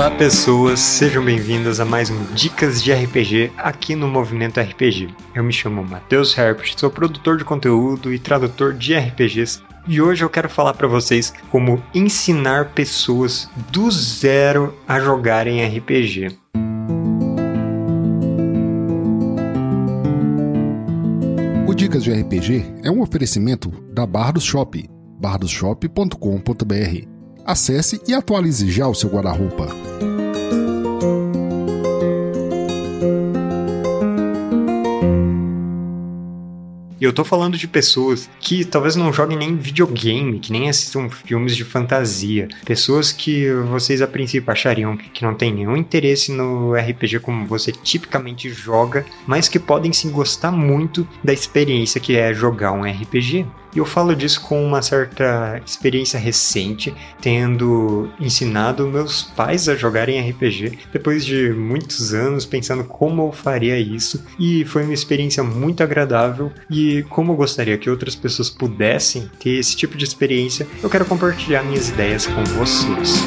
Olá pessoas, sejam bem-vindas a mais um Dicas de RPG aqui no Movimento RPG. Eu me chamo Matheus Herbert, sou produtor de conteúdo e tradutor de RPGs e hoje eu quero falar para vocês como ensinar pessoas do zero a jogarem RPG. O Dicas de RPG é um oferecimento da Bar do Shop, bardosshop.com.br. Acesse e atualize já o seu guarda-roupa. E eu tô falando de pessoas que talvez não joguem nem videogame, que nem assistam filmes de fantasia. Pessoas que vocês a princípio achariam que não tem nenhum interesse no RPG como você tipicamente joga, mas que podem sim gostar muito da experiência que é jogar um RPG. E eu falo disso com uma certa experiência recente, tendo ensinado meus pais a jogarem RPG depois de muitos anos pensando como eu faria isso, e foi uma experiência muito agradável. E como eu gostaria que outras pessoas pudessem ter esse tipo de experiência, eu quero compartilhar minhas ideias com vocês.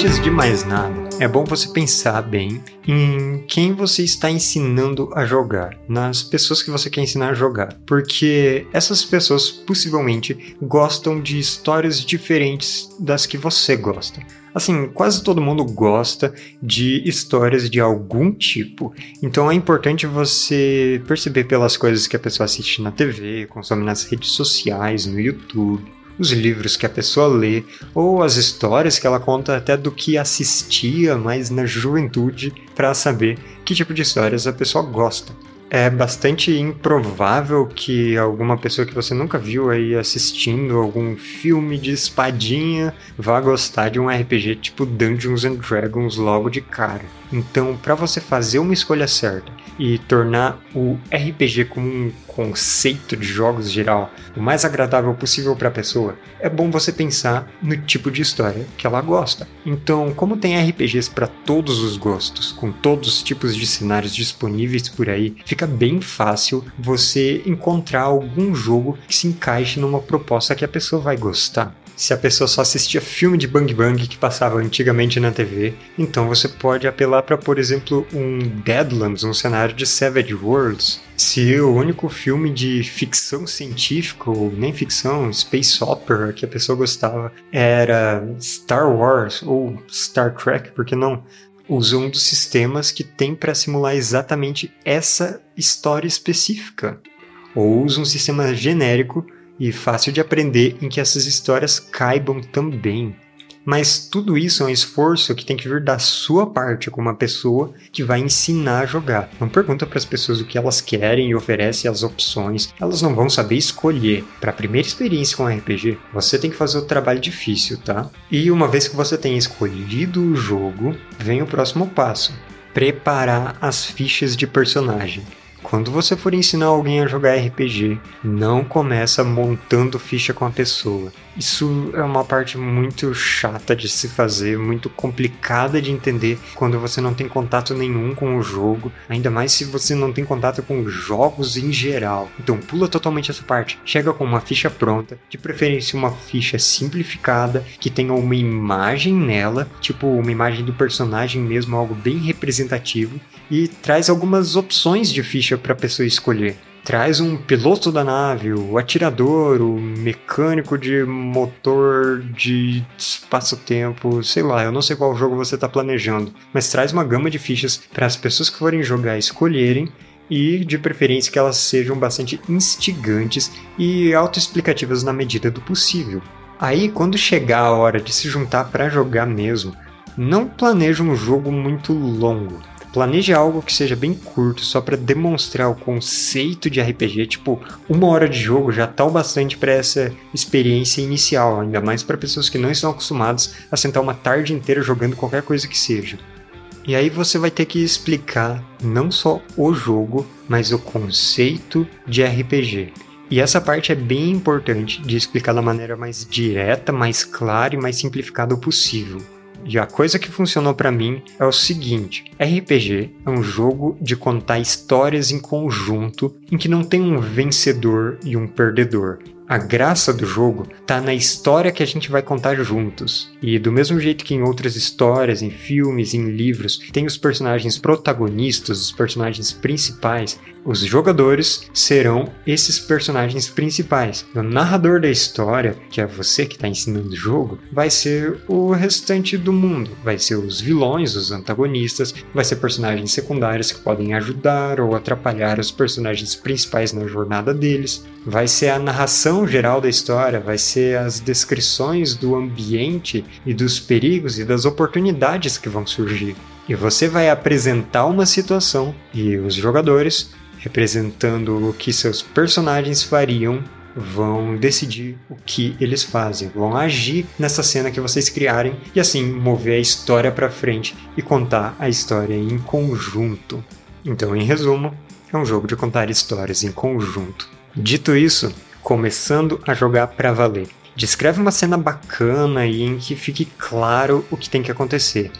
Antes de mais nada, é bom você pensar bem em quem você está ensinando a jogar, nas pessoas que você quer ensinar a jogar, porque essas pessoas possivelmente gostam de histórias diferentes das que você gosta. Assim, quase todo mundo gosta de histórias de algum tipo. Então é importante você perceber pelas coisas que a pessoa assiste na TV, consome nas redes sociais, no YouTube os livros que a pessoa lê, ou as histórias que ela conta até do que assistia mais na juventude para saber que tipo de histórias a pessoa gosta. É bastante improvável que alguma pessoa que você nunca viu aí assistindo algum filme de espadinha vá gostar de um RPG tipo Dungeons and Dragons logo de cara. Então, para você fazer uma escolha certa e tornar o RPG como um conceito de jogos geral o mais agradável possível para a pessoa, é bom você pensar no tipo de história que ela gosta. Então, como tem RPGs para todos os gostos, com todos os tipos de cenários disponíveis por aí, fica bem fácil você encontrar algum jogo que se encaixe numa proposta que a pessoa vai gostar. Se a pessoa só assistia filme de Bang Bang que passava antigamente na TV, então você pode apelar para, por exemplo, um Deadlands, um cenário de Savage Worlds. Se o único filme de ficção científica, ou nem ficção, space opera que a pessoa gostava era Star Wars ou Star Trek, por que não? Usa um dos sistemas que tem para simular exatamente essa história específica. Ou usa um sistema genérico e fácil de aprender em que essas histórias caibam também. Mas tudo isso é um esforço que tem que vir da sua parte como uma pessoa que vai ensinar a jogar. Não pergunta para as pessoas o que elas querem e oferece as opções. Elas não vão saber escolher. Para a primeira experiência com RPG, você tem que fazer o trabalho difícil, tá? E uma vez que você tem escolhido o jogo, vem o próximo passo: preparar as fichas de personagem. Quando você for ensinar alguém a jogar RPG, não começa montando ficha com a pessoa. Isso é uma parte muito chata de se fazer, muito complicada de entender quando você não tem contato nenhum com o jogo, ainda mais se você não tem contato com jogos em geral. Então pula totalmente essa parte. Chega com uma ficha pronta, de preferência uma ficha simplificada que tenha uma imagem nela, tipo uma imagem do personagem mesmo, algo bem representativo, e traz algumas opções de ficha para a pessoa escolher traz um piloto da nave, o atirador, o mecânico de motor de espaço-tempo, sei lá, eu não sei qual jogo você está planejando, mas traz uma gama de fichas para as pessoas que forem jogar escolherem e de preferência que elas sejam bastante instigantes e autoexplicativas na medida do possível. Aí, quando chegar a hora de se juntar para jogar mesmo, não planeje um jogo muito longo. Planeje algo que seja bem curto, só para demonstrar o conceito de RPG. Tipo, uma hora de jogo já tá o bastante para essa experiência inicial, ainda mais para pessoas que não estão acostumadas a sentar uma tarde inteira jogando qualquer coisa que seja. E aí você vai ter que explicar não só o jogo, mas o conceito de RPG. E essa parte é bem importante de explicar da maneira mais direta, mais clara e mais simplificada possível. E a coisa que funcionou para mim é o seguinte: RPG é um jogo de contar histórias em conjunto em que não tem um vencedor e um perdedor. A graça do jogo tá na história que a gente vai contar juntos. E do mesmo jeito que em outras histórias, em filmes, em livros, tem os personagens protagonistas, os personagens principais, os jogadores serão esses personagens principais. O narrador da história, que é você que está ensinando o jogo, vai ser o restante do mundo. Vai ser os vilões, os antagonistas, vai ser personagens secundários que podem ajudar ou atrapalhar os personagens principais na jornada deles. Vai ser a narração geral da história, vai ser as descrições do ambiente e dos perigos e das oportunidades que vão surgir. E você vai apresentar uma situação e os jogadores representando o que seus personagens fariam, vão decidir o que eles fazem, vão agir nessa cena que vocês criarem e assim mover a história para frente e contar a história em conjunto. Então, em resumo, é um jogo de contar histórias em conjunto. Dito isso, começando a jogar para valer. Descreve uma cena bacana e em que fique claro o que tem que acontecer.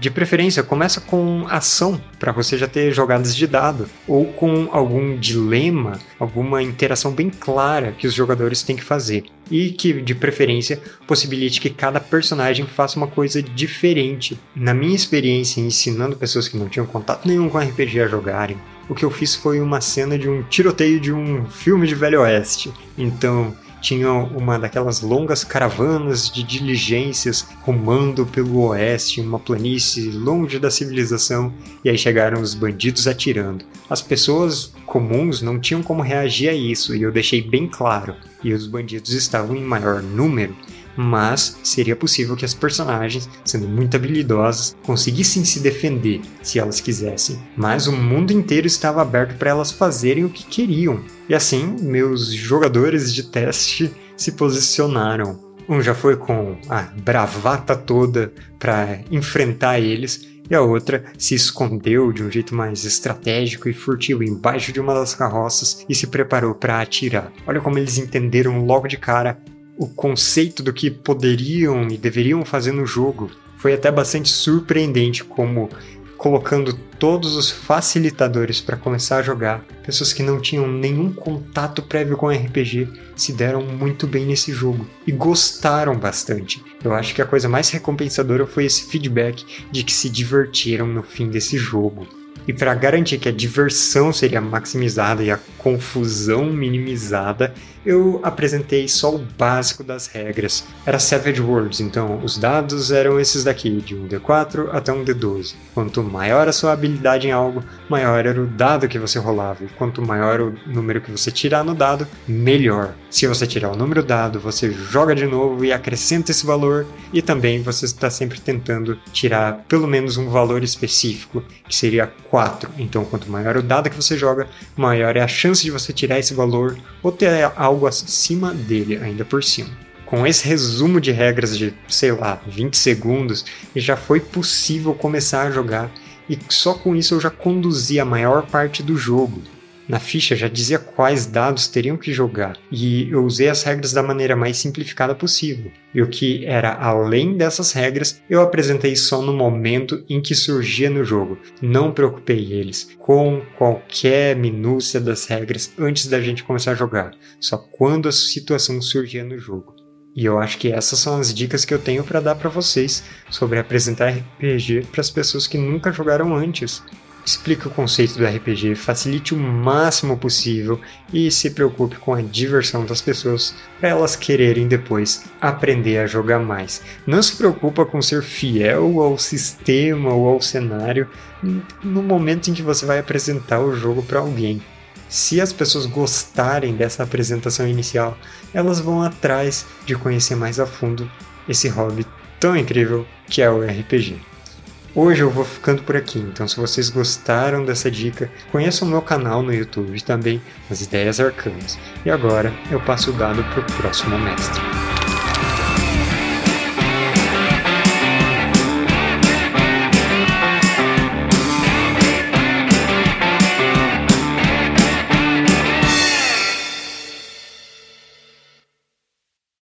De preferência, começa com ação, para você já ter jogadas de dado, ou com algum dilema, alguma interação bem clara que os jogadores têm que fazer. E que, de preferência, possibilite que cada personagem faça uma coisa diferente. Na minha experiência ensinando pessoas que não tinham contato nenhum com RPG a jogarem, o que eu fiz foi uma cena de um tiroteio de um filme de Velho Oeste. Então, tinha uma daquelas longas caravanas de diligências rumando pelo oeste, uma planície longe da civilização, e aí chegaram os bandidos atirando. As pessoas comuns não tinham como reagir a isso, e eu deixei bem claro. E os bandidos estavam em maior número, mas seria possível que as personagens, sendo muito habilidosas, conseguissem se defender se elas quisessem. Mas o mundo inteiro estava aberto para elas fazerem o que queriam. E assim, meus jogadores de teste se posicionaram. Um já foi com a bravata toda para enfrentar eles, e a outra se escondeu de um jeito mais estratégico e furtivo embaixo de uma das carroças e se preparou para atirar. Olha como eles entenderam logo de cara o conceito do que poderiam e deveriam fazer no jogo. Foi até bastante surpreendente como colocando todos os facilitadores para começar a jogar, pessoas que não tinham nenhum contato prévio com RPG se deram muito bem nesse jogo e gostaram bastante. Eu acho que a coisa mais recompensadora foi esse feedback de que se divertiram no fim desse jogo. E para garantir que a diversão seria maximizada e a confusão minimizada, eu apresentei só o básico das regras. Era Savage Worlds, então os dados eram esses daqui, de um D4 até um D12. Quanto maior a sua habilidade em algo, maior era o dado que você rolava, e quanto maior o número que você tirar no dado, melhor. Se você tirar o número dado, você joga de novo e acrescenta esse valor, e também você está sempre tentando tirar pelo menos um valor específico, que seria 4. Então, quanto maior o dado que você joga, maior é a chance de você tirar esse valor ou ter algo acima dele, ainda por cima. Com esse resumo de regras de, sei lá, 20 segundos, já foi possível começar a jogar e só com isso eu já conduzi a maior parte do jogo. Na ficha já dizia quais dados teriam que jogar, e eu usei as regras da maneira mais simplificada possível. E o que era além dessas regras, eu apresentei só no momento em que surgia no jogo. Não preocupei eles com qualquer minúcia das regras antes da gente começar a jogar, só quando a situação surgia no jogo. E eu acho que essas são as dicas que eu tenho para dar para vocês sobre apresentar RPG para as pessoas que nunca jogaram antes. Explique o conceito do RPG, facilite o máximo possível e se preocupe com a diversão das pessoas para elas quererem depois aprender a jogar mais. Não se preocupa com ser fiel ao sistema ou ao cenário no momento em que você vai apresentar o jogo para alguém. Se as pessoas gostarem dessa apresentação inicial, elas vão atrás de conhecer mais a fundo esse hobby tão incrível que é o RPG. Hoje eu vou ficando por aqui, então se vocês gostaram dessa dica, conheçam o meu canal no YouTube também, as Ideias Arcanas. E agora eu passo o dado para o próximo mestre.